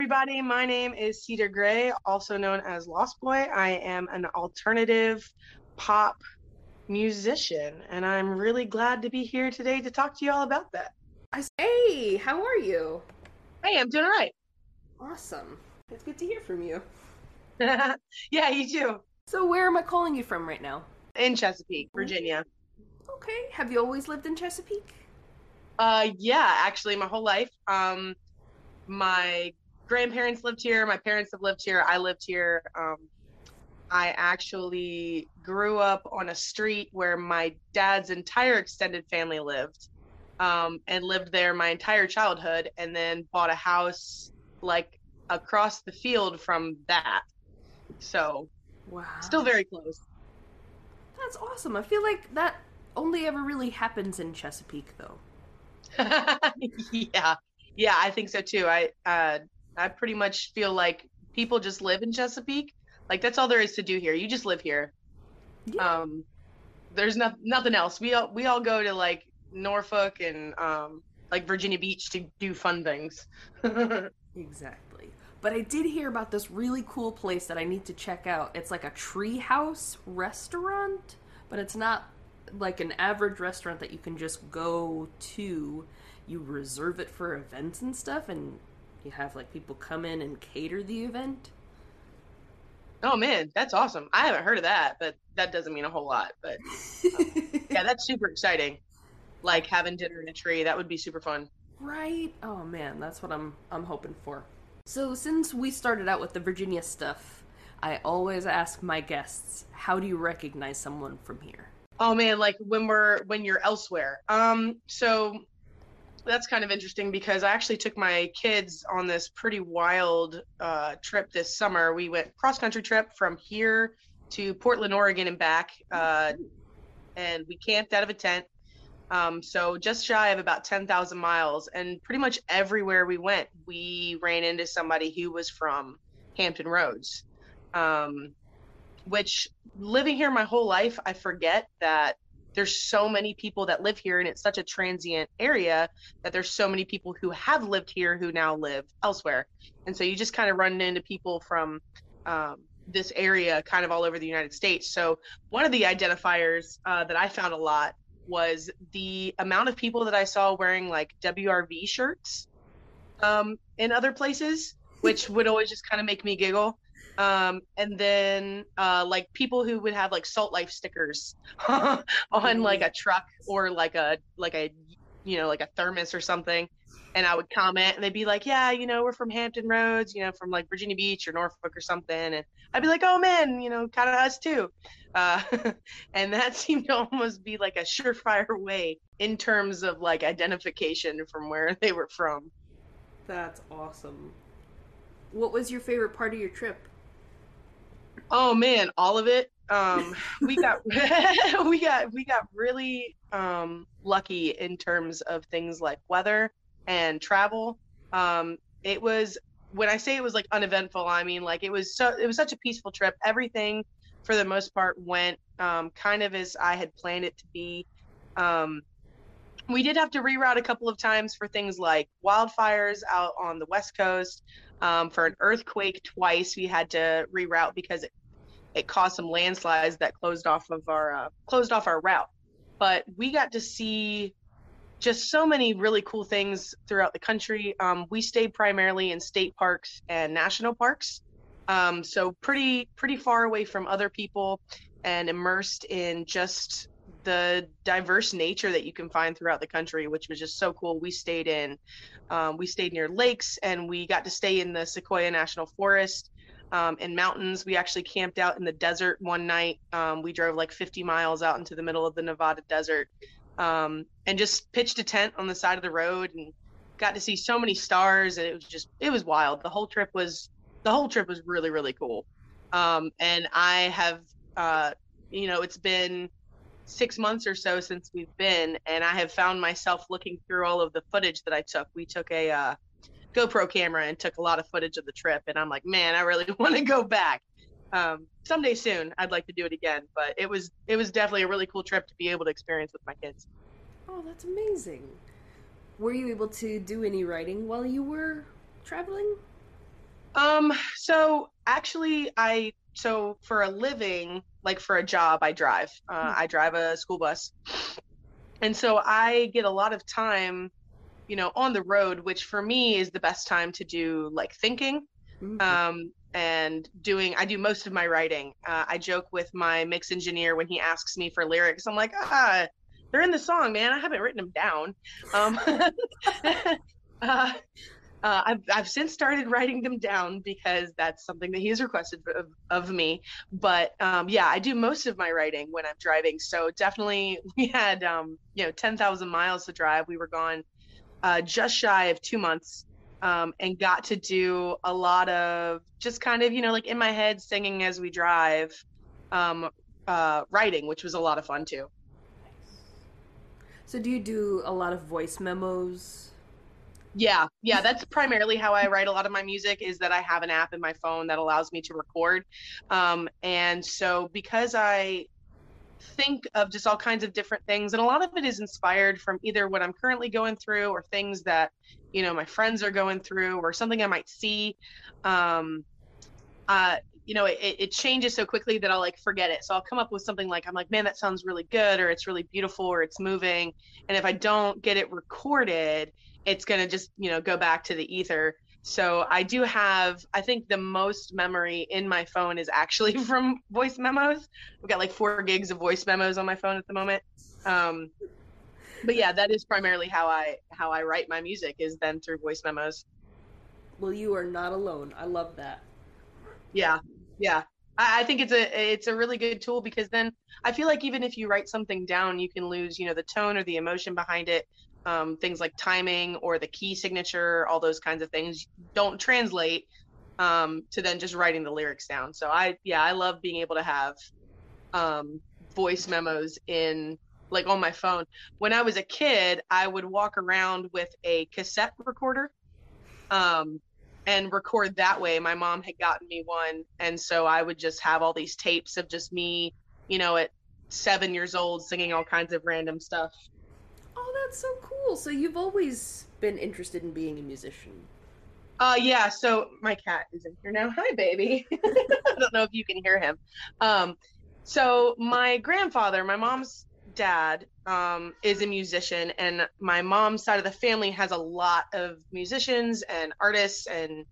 everybody. My name is Cedar Gray, also known as Lost Boy. I am an alternative pop musician, and I'm really glad to be here today to talk to you all about that. Hey, how are you? Hey, I'm doing all right. Awesome. It's good to hear from you. yeah, you too. So, where am I calling you from right now? In Chesapeake, Virginia. Okay. Have you always lived in Chesapeake? Uh, yeah, actually, my whole life. Um, my grandparents lived here. My parents have lived here. I lived here. Um, I actually grew up on a street where my dad's entire extended family lived, um, and lived there my entire childhood, and then bought a house like across the field from that. So, wow, still very close. That's awesome. I feel like that only ever really happens in Chesapeake, though. yeah, yeah, I think so too. I uh, I pretty much feel like people just live in Chesapeake. Like that's all there is to do here. You just live here. Yeah. Um, there's no, nothing else. We all we all go to like Norfolk and um, like Virginia Beach to do fun things. exactly. But I did hear about this really cool place that I need to check out. It's like a treehouse restaurant, but it's not like an average restaurant that you can just go to. You reserve it for events and stuff, and you have like people come in and cater the event. Oh man, that's awesome! I haven't heard of that, but that doesn't mean a whole lot. But um, yeah, that's super exciting. Like having dinner in a tree, that would be super fun. Right? Oh man, that's what I'm I'm hoping for. So since we started out with the Virginia stuff, I always ask my guests, how do you recognize someone from here? Oh man, like when we're when you're elsewhere. Um so that's kind of interesting because I actually took my kids on this pretty wild uh, trip this summer. We went cross country trip from here to Portland, Oregon, and back, uh, and we camped out of a tent. Um, so just shy of about 10,000 miles, and pretty much everywhere we went, we ran into somebody who was from Hampton Roads. Um, which living here my whole life, I forget that there's so many people that live here and it's such a transient area that there's so many people who have lived here who now live elsewhere. And so you just kind of run into people from um, this area kind of all over the united states. So one of the identifiers uh, that i found a lot was the amount of people that i saw wearing like wrv shirts um, in other places which would always just kind of make me giggle um, and then uh, like people who would have like salt life stickers on like a truck or like a like a you know like a thermos or something. And i would comment and they'd be like yeah you know we're from hampton roads you know from like virginia beach or norfolk or something. And i'd be like oh man you know kind of us too. Uh, and that seemed to almost be like a surefire way in terms of like identification from where they were from. That's awesome. What was your favorite part of your trip Oh man, all of it. Um, we got we got we got really um, lucky in terms of things like weather and travel. Um, it was when I say it was like uneventful, I mean like it was so it was such a peaceful trip. Everything for the most part went um, kind of as I had planned it to be. Um, we did have to reroute a couple of times for things like wildfires out on the west coast um, for an earthquake twice. We had to reroute because it, it caused some landslides that closed off of our uh, closed off our route. But we got to see just so many really cool things throughout the country. Um, we stayed primarily in state parks and national parks, um, so pretty pretty far away from other people and immersed in just the diverse nature that you can find throughout the country, which was just so cool. We stayed in, um, we stayed near lakes, and we got to stay in the Sequoia National Forest um, and mountains. We actually camped out in the desert one night. Um, we drove like 50 miles out into the middle of the Nevada desert, um, and just pitched a tent on the side of the road and got to see so many stars. And it was just, it was wild. The whole trip was, the whole trip was really, really cool. Um, and I have, uh, you know, it's been six months or so since we've been, and I have found myself looking through all of the footage that I took. We took a uh, GoPro camera and took a lot of footage of the trip, and I'm like, man, I really want to go back. Um, someday soon, I'd like to do it again, but it was it was definitely a really cool trip to be able to experience with my kids. Oh, that's amazing. Were you able to do any writing while you were traveling? Um, so actually, I so for a living, like for a job, I drive. Uh, Hmm. I drive a school bus, and so I get a lot of time, you know, on the road, which for me is the best time to do like thinking. Mhm. Um, and doing, I do most of my writing. Uh, I joke with my mix engineer when he asks me for lyrics. I'm like, ah, they're in the song, man. I haven't written them down. Um, uh, uh, I've, I've since started writing them down because that's something that he's requested of, of me. But um, yeah, I do most of my writing when I'm driving. So definitely, we had um, you know 10,000 miles to drive. We were gone uh, just shy of two months, um, and got to do a lot of just kind of you know like in my head singing as we drive, um, uh, writing, which was a lot of fun too. So do you do a lot of voice memos? Yeah, yeah, that's primarily how I write a lot of my music is that I have an app in my phone that allows me to record. Um, and so because I think of just all kinds of different things, and a lot of it is inspired from either what I'm currently going through or things that, you know, my friends are going through or something I might see. Um, uh, you know, it, it changes so quickly that I'll like forget it. So I'll come up with something like, I'm like, man, that sounds really good, or it's really beautiful, or it's moving. And if I don't get it recorded, it's going to just you know go back to the ether. So i do have i think the most memory in my phone is actually from voice memos. I've got like four gigs of voice memos on my phone at the moment. Um, but yeah that is primarily how i how i write my music is then through voice memos. Well, you are not alone. I love that. yeah yeah. I, I think it's a it's a really good tool because then i feel like even if you write something down you can lose you know the tone or the emotion behind it um, things like timing or the key signature all those kinds of things don't translate um, to then just writing the lyrics down so i yeah i love being able to have um, voice memos in like on my phone when i was a kid i would walk around with a cassette recorder um, and record that way. My mom had gotten me one, and so I would just have all these tapes of just me, you know, at seven years old singing all kinds of random stuff. That's so cool. So you've always been interested in being a musician. Uh, yeah. So my cat is in here now. Hi, baby. I don't know if you can hear him. Um, so my grandfather, my mom's dad, um, is a musician, and my mom's side of the family has a lot of musicians and artists and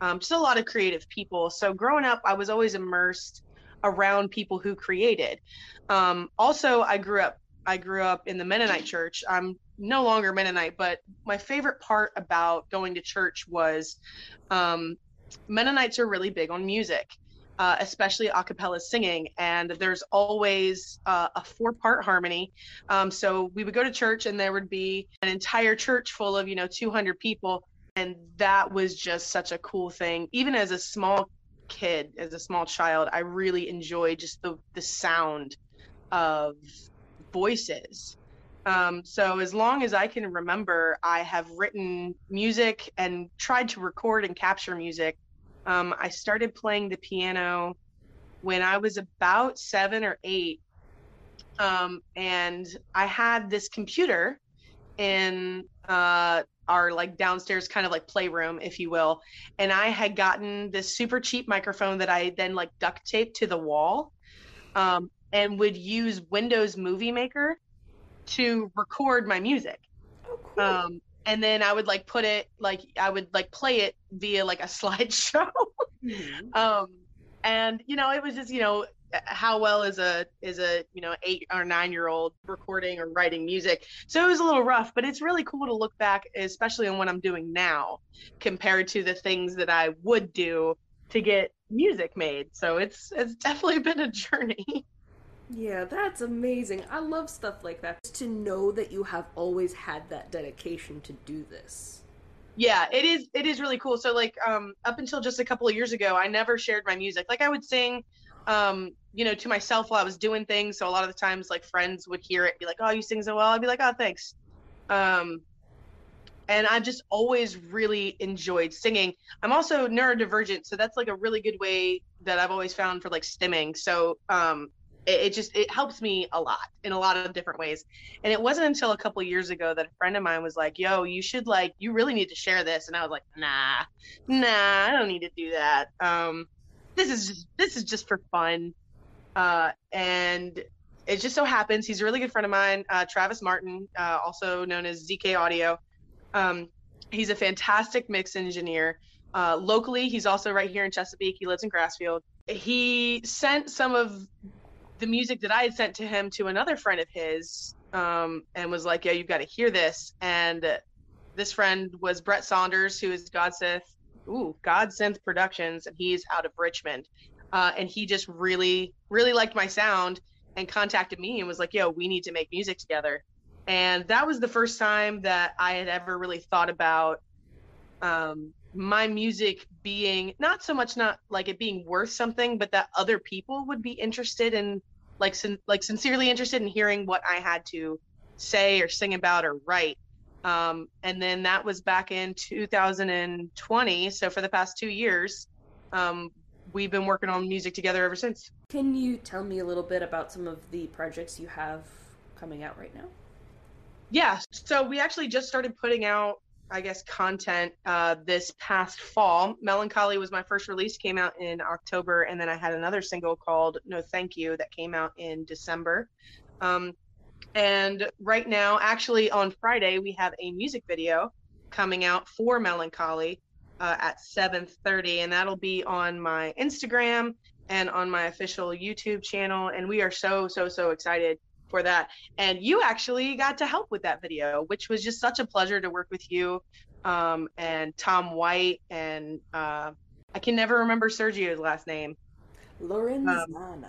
um, just a lot of creative people. So growing up, I was always immersed around people who created. Um, also, I grew up. I grew up in the Mennonite church. I'm no longer Mennonite, but my favorite part about going to church was um, Mennonites are really big on music, uh, especially a cappella singing, and there's always uh, a four part harmony. Um, so we would go to church, and there would be an entire church full of, you know, 200 people. And that was just such a cool thing. Even as a small kid, as a small child, I really enjoyed just the, the sound of voices. Um, so as long as I can remember, I have written music and tried to record and capture music. Um, I started playing the piano when I was about seven or eight, um, and I had this computer in uh, our like downstairs kind of like playroom, if you will, and I had gotten this super cheap microphone that I then like duct taped to the wall, um, and would use Windows Movie Maker to record my music. Oh, cool. Um, and then I would like put it like I would like play it via like a slideshow. Mhm. um, and you know, it was just you know how well is a is a you know eight or nine year old recording or writing music. So it was a little rough, but it's really cool to look back, especially on what I'm doing now, compared to the things that I would do to get music made. So it's it's definitely been a journey. Yeah, that's amazing. I love stuff like that. To know that you have always had that dedication to do this. yeah it is it is really cool so like um up until just a couple of years ago i never shared my music like i would sing um you know to myself while i was doing things so a lot of the times like friends would hear it be like oh you sing so well i'd be like oh thanks um and i've just always really enjoyed singing i'm also neurodivergent so that's like a really good way that i've always found for like stimming so um it, it, just it helps me a lot in a lot of different ways. And it wasn't until a couple years ago that a friend of mine was like, "Yo, you should like you really need to share this." And I was like, "Nah, nah, I don't need to do that. Um, this is just this is just for fun." Uh, and it just so happens he's a really good friend of mine, uh, Travis Martin, uh, also known as ZK Audio. Um, he's a fantastic mix engineer. Uh, locally, he's also right here in Chesapeake. He lives in Grassfield. He sent some of the music that I had sent to him to another friend of his um, and was like, "Yeah, you've got to hear this." And this friend was Brett Saunders, who is Godsynth, ooh, Godsynth Productions, and he's out of Richmond. Uh, and he just really, really liked my sound and contacted me and was like, "Yo, we need to make music together." And that was the first time that I had ever really thought about um, my music being not so much not like it being worth something, but that other people would be interested in, like, sin- like sincerely interested in hearing what I had to say or sing about or write. Um, and then that was back in 2020. So for the past two years, um, we've been working on music together ever since. Can you tell me a little bit about some of the projects you have coming out right now? Yeah, so we actually just started putting out, I guess, content uh, this past fall. Melancholy was my first release, came out in October, and then I had another single called No Thank You that came out in December. Um, and right now, actually on Friday, we have a music video coming out for Melancholy uh, at 7:30, and that'll be on my Instagram and on my official YouTube channel. And we are so so so excited for that. And you actually got to help with that video, which was just such a pleasure to work with you um, and Tom White and uh, I can never remember Sergio's last name. Lorenzana. Um,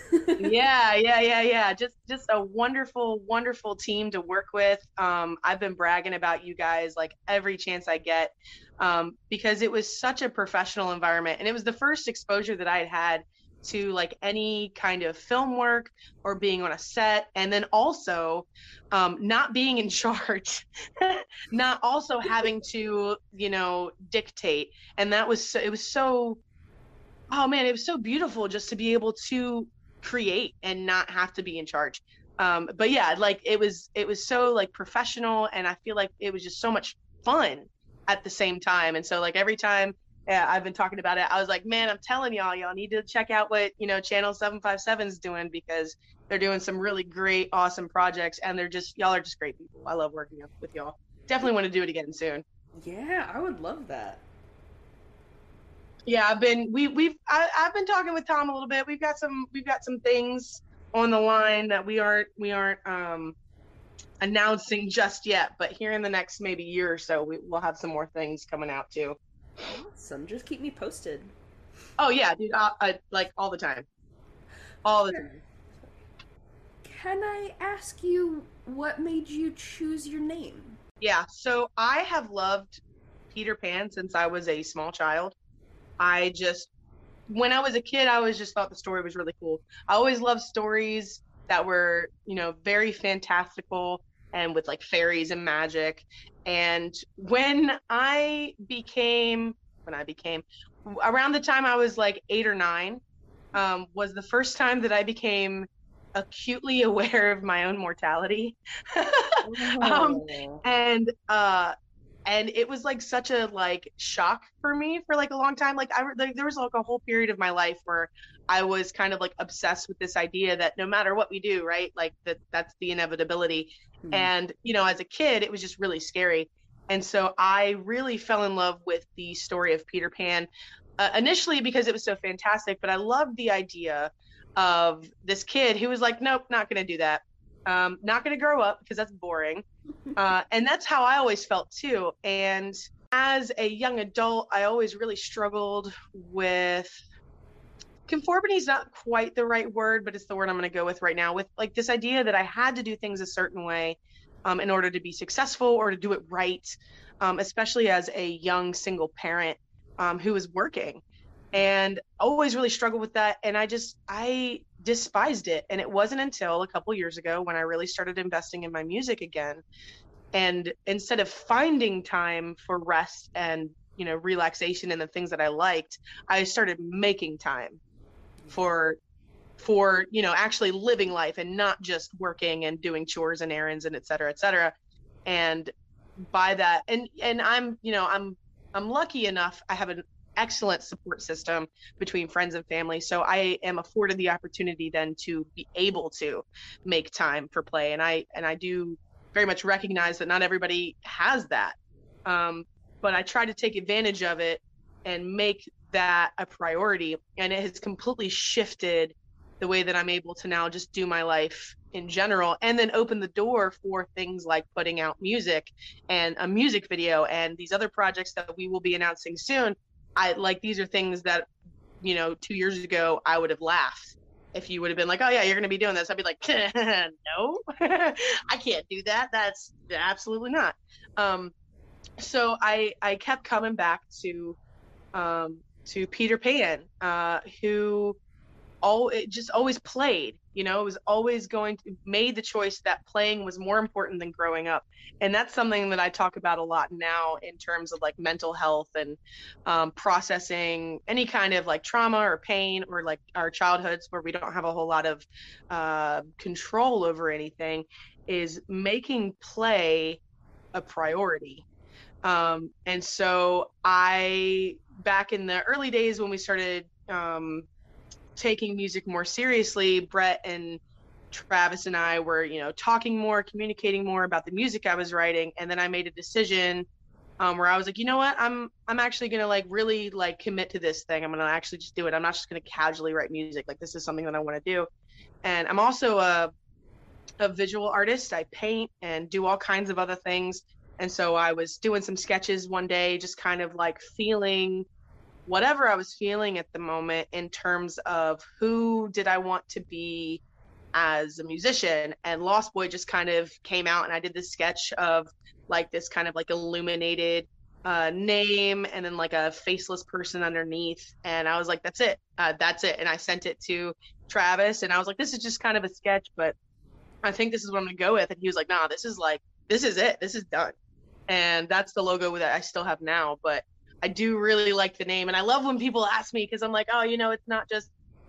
yeah, yeah, yeah, yeah. Just just a wonderful, wonderful team to work with. Um, I've been bragging about you guys like every chance I get um, because it was such a professional environment, and it was the first exposure that I had had to like any kind of film work or being on a set. And then also um, not being in charge not also having to you know dictate. And that was so, it was so oh man it was so beautiful just to be able to create and not have to be in charge. Um, but yeah like it was it was so like professional. And i feel like it was just so much fun at the same time. And so like every time yeah, I've been talking about it. I was like, man, I'm telling y'all, y'all need to check out what you know Channel 757 is doing because they're doing some really great, awesome projects, and they're just y'all are just great people. I love working with y'all. Definitely want to do it again soon. Yeah, I would love that yeah, I've been we we've I, I've been talking with Tom a little bit. We've got some we've got some things on the line that we aren't we aren't um announcing just yet, but here in the next maybe year or so, we, we'll have some more things coming out too. Awesome! Just keep me posted. Oh yeah, dude. I, I, like all the time, all the time. Can I ask you what made you choose your name? Yeah, so I have loved Peter Pan since I was a small child. I just when I was a kid, I always just thought the story was really cool. I always loved stories that were, you know, very fantastical and with like fairies and magic. And when I became, when I became, around the time I was like eight or nine, um, was the first time that I became acutely aware of my own mortality. um, and uh, and it was like such a like shock for me for like a long time like i like, there was like a whole period of my life where i was kind of like obsessed with this idea that no matter what we do right like that that's the inevitability mm-hmm. and you know as a kid it was just really scary and so i really fell in love with the story of peter pan uh, initially because it was so fantastic but i loved the idea of this kid who was like nope not going to do that um, not going to grow up because that's boring. Uh, and that's how I always felt too. And as a young adult, I always really struggled with conformity is not quite the right word, but it's the word I'm going to go with right now. With like this idea that I had to do things a certain way um, in order to be successful or to do it right, um, especially as a young single parent um, who was working. And always really struggled with that. And I just, I despised it. And it wasn't until a couple years ago when I really started investing in my music again. And instead of finding time for rest and, you know, relaxation and the things that I liked, I started making time for for you know actually living life and not just working and doing chores and errands and et cetera et cetera. And by that and and i'm you know i'm i'm lucky enough i have an excellent support system between friends and family. So i am afforded the opportunity then to be able to make time for play. And i and i do very much recognize that not everybody has that. Um, but i try to take advantage of it and make that a priority and it has completely shifted the way that I'm able to now just do my life in general and then open the door for things like putting out music and a music video and these other projects that we will be announcing soon. I like these are things that you know 2 years ago i would have laughed. If you would have been like oh yeah you're going to be doing this i'd be like no i can't do that. That's absolutely not. Um so i i kept coming back to um to peter pan uh who all it just always played you know it was always going to made the choice that playing was more important than growing up. And that's something that i talk about a lot now in terms of like mental health and um, processing any kind of like trauma or pain or like our childhoods where we don't have a whole lot of uh, control over anything is making play a priority. Um, and so i back in the early days when we started um, taking music more seriously, Brett and Travis and I were, you know, talking more, communicating more about the music I was writing, and then I made a decision um, where I was like, you know what, I'm I'm actually gonna like really like commit to this thing. I'm gonna actually just do it. I'm not just gonna casually write music. Like this is something that I want to do, and I'm also a a visual artist. I paint and do all kinds of other things. And so I was doing some sketches one day, just kind of like feeling whatever I was feeling at the moment in terms of who did I want to be as a musician. And Lost Boy just kind of came out, and I did this sketch of like this kind of like illuminated uh, name and then like a faceless person underneath. And I was like, that's it. Uh, that's it. And I sent it to Travis, and I was like, this is just kind of a sketch, but I think this is what I'm going to go with. And he was like, nah, this is like, this is it. This is done. And that's the logo that I still have now. But I do really like the name, and I love when people ask me because I'm like, oh, you know, it's not just.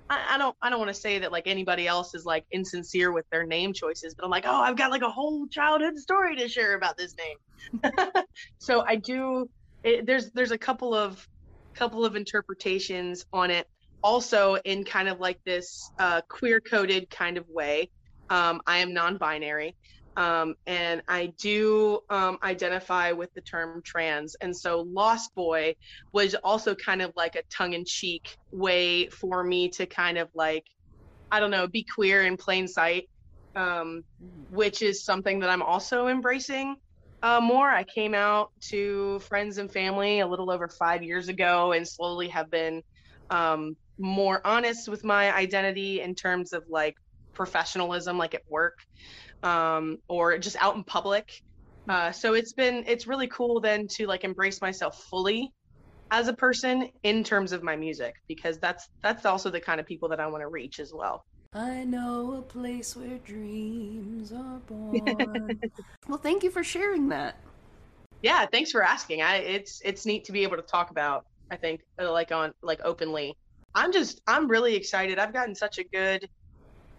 I, I don't. I don't want to say that like anybody else is like insincere with their name choices, but I'm like, oh, I've got like a whole childhood story to share about this name. so I do. It, there's there's a couple of couple of interpretations on it. Also, in kind of like this uh, queer coded kind of way. Um, I am non-binary, um, and I do um, identify with the term trans. And so Lost Boy was also kind of like a tongue in cheek way for me to kind of like, I don't know, be queer in plain sight, um, which is something that I'm also embracing uh, more. I came out to friends and family a little over five years ago and slowly have been um, more honest with my identity in terms of like professionalism, like at work um, or just out in public. Uh, so it's been it's really cool then to like embrace myself fully as a person in terms of my music because that's that's also the kind of people that I want to reach as well. I know a place where dreams are born. well, thank you for sharing that. Yeah, thanks for asking. I it's it's neat to be able to talk about. I think uh, like on like openly. I'm just I'm really excited. I've gotten such a good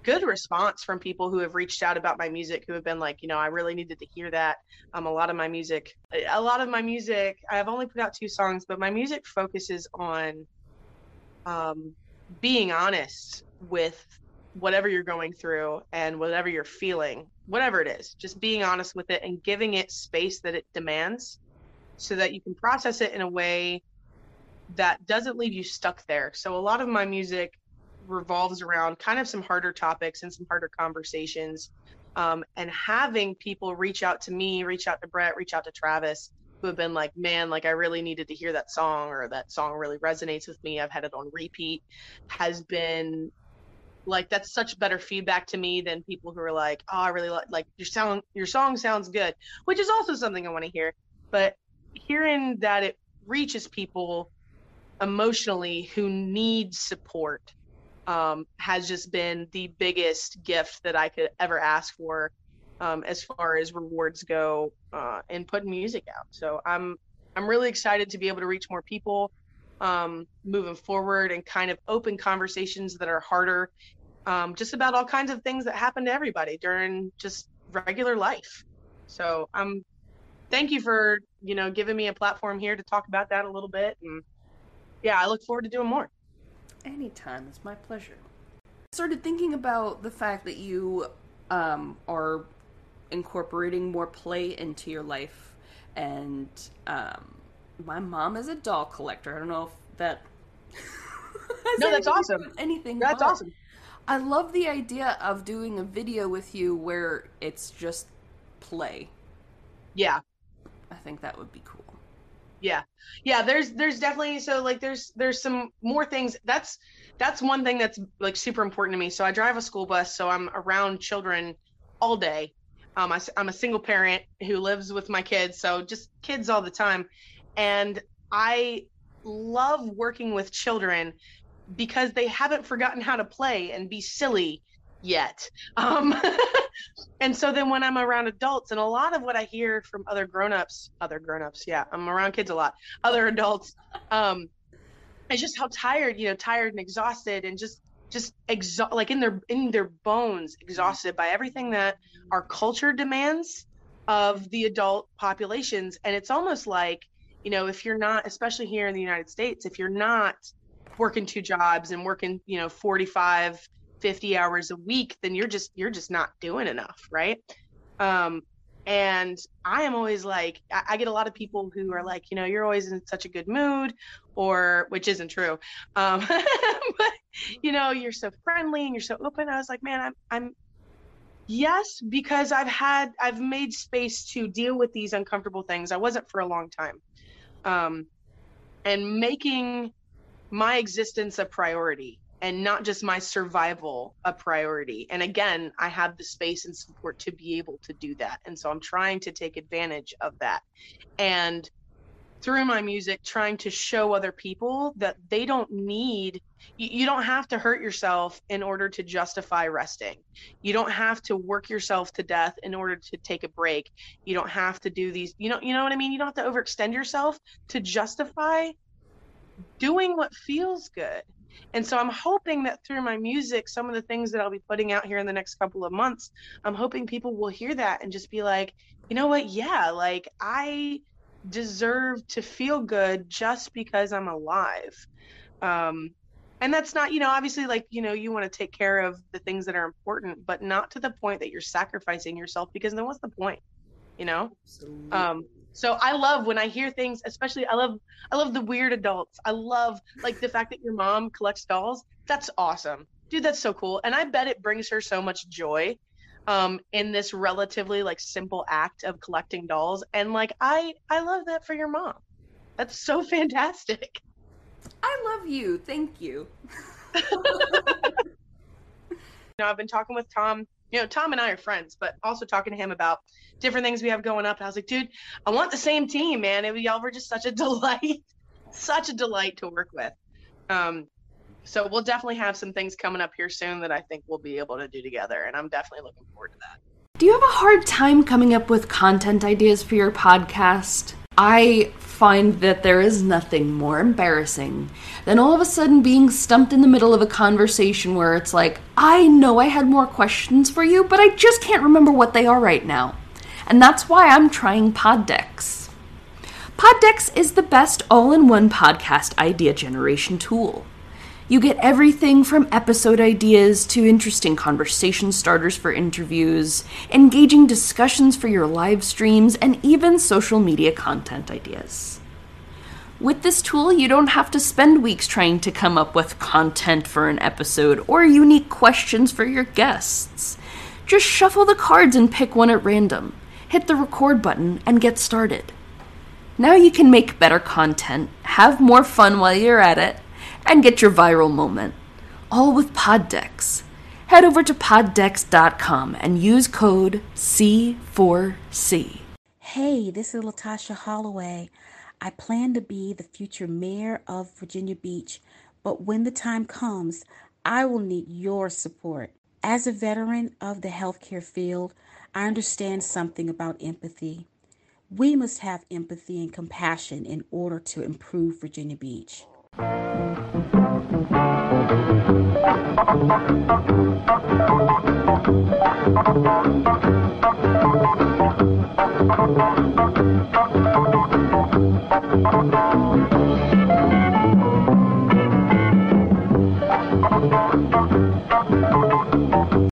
good response from people who have reached out about my music who have been like you know i really needed to hear that. Um a lot of my music a lot of my music i've only put out two songs but my music focuses on um being honest with whatever you're going through and whatever you're feeling whatever it is just being honest with it and giving it space that it demands so that you can process it in a way that doesn't leave you stuck there. So a lot of my music revolves around kind of some harder topics and some harder conversations. Um, and having people reach out to me, reach out to Brett, reach out to Travis, who have been like, man, like I really needed to hear that song or that song really resonates with me. I've had it on repeat, has been like that's such better feedback to me than people who are like, oh, I really like like your sound, your song sounds good, which is also something I want to hear. But hearing that it reaches people emotionally who need support um, has just been the biggest gift that I could ever ask for um, as far as rewards go uh, in putting music out. So I'm I'm really excited to be able to reach more people um, moving forward and kind of open conversations that are harder um, just about all kinds of things that happen to everybody during just regular life. So I'm um, thank you for you know giving me a platform here to talk about that a little bit, and yeah, I look forward to doing more. Anytime, it's my pleasure. I started thinking about the fact that you um, are incorporating more play into your life, and um, my mom is a doll collector. I don't know if that. no, that's awesome. Anything? That's but awesome. I love the idea of doing a video with you where it's just play. Yeah. I think that would be cool. Yeah. Yeah, there's there's definitely so like there's there's some more things. That's that's one thing that's like super important to me. So I drive a school bus, so I'm around children all day. Um, I, I'm a single parent who lives with my kids, so just kids all the time. And I love working with children because they haven't forgotten how to play and be silly yet. Um, and so then when I'm around adults, and a lot of what I hear from other grown-ups, other grown-ups, yeah, I'm around kids a lot, other adults, um, it's just how tired, you know, tired and exhausted, and just just exhaust like in their in their bones, exhausted by everything that our culture demands of the adult populations, and it's almost like, you know, if you're not, especially here in the United States, if you're not working two jobs and working, you know, 45 50 hours a week then you're just you're just not doing enough right? Um and i am always like I, I, get a lot of people who are like you know you're always in such a good mood or which isn't true. Um but you know you're so friendly and you're so open. I was like man i'm i'm yes because i've had i've made space to deal with these uncomfortable things. I wasn't for a long time. Um and making my existence a priority and not just my survival a priority. And again, I have the space and support to be able to do that. And so I'm trying to take advantage of that. And through my music, trying to show other people that they don't need, you, don't have to hurt yourself in order to justify resting. You don't have to work yourself to death in order to take a break. You don't have to do these, you know, you know what I mean? You don't have to overextend yourself to justify doing what feels good and so I'm hoping that through my music, some of the things that I'll be putting out here in the next couple of months, I'm hoping people will hear that and just be like, you know what? Yeah, like I deserve to feel good just because I'm alive. Um, and that's not, you know, obviously, like, you know, you want to take care of the things that are important, but not to the point that you're sacrificing yourself because then what's the point, you know? Absolutely. Um, so I love when I hear things, especially I love I love the weird adults. I love like the fact that your mom collects dolls. That's awesome. Dude, that's so cool. And I bet it brings her so much joy um in this relatively like simple act of collecting dolls and like I I love that for your mom. That's so fantastic. I love you. Thank you. you know, I've been talking with Tom you know, Tom and I are friends, but also talking to him about different things we have going up. I was like, dude, I want the same team, man. It, y'all were just such a delight, such a delight to work with. Um, so we'll definitely have some things coming up here soon that I think we'll be able to do together, and I'm definitely looking forward to that. Do you have a hard time coming up with content ideas for your podcast? I find that there is nothing more embarrassing than all of a sudden being stumped in the middle of a conversation where it's like, I know I had more questions for you, but I just can't remember what they are right now. And that's why I'm trying Poddecks. Poddecks is the best all in one podcast idea generation tool. You get everything from episode ideas to interesting conversation starters for interviews, engaging discussions for your live streams, and even social media content ideas. With this tool, you don't have to spend weeks trying to come up with content for an episode or unique questions for your guests. Just shuffle the cards and pick one at random, hit the record button, and get started. Now you can make better content, have more fun while you're at it, and get your viral moment. All with Poddecks. Head over to poddecks.com and use code C4C. Hey, this is Latasha Holloway. I plan to be the future mayor of Virginia Beach, but when the time comes, I will need your support. As a veteran of the healthcare field, I understand something about empathy. We must have empathy and compassion in order to improve Virginia Beach. Thank you. Thank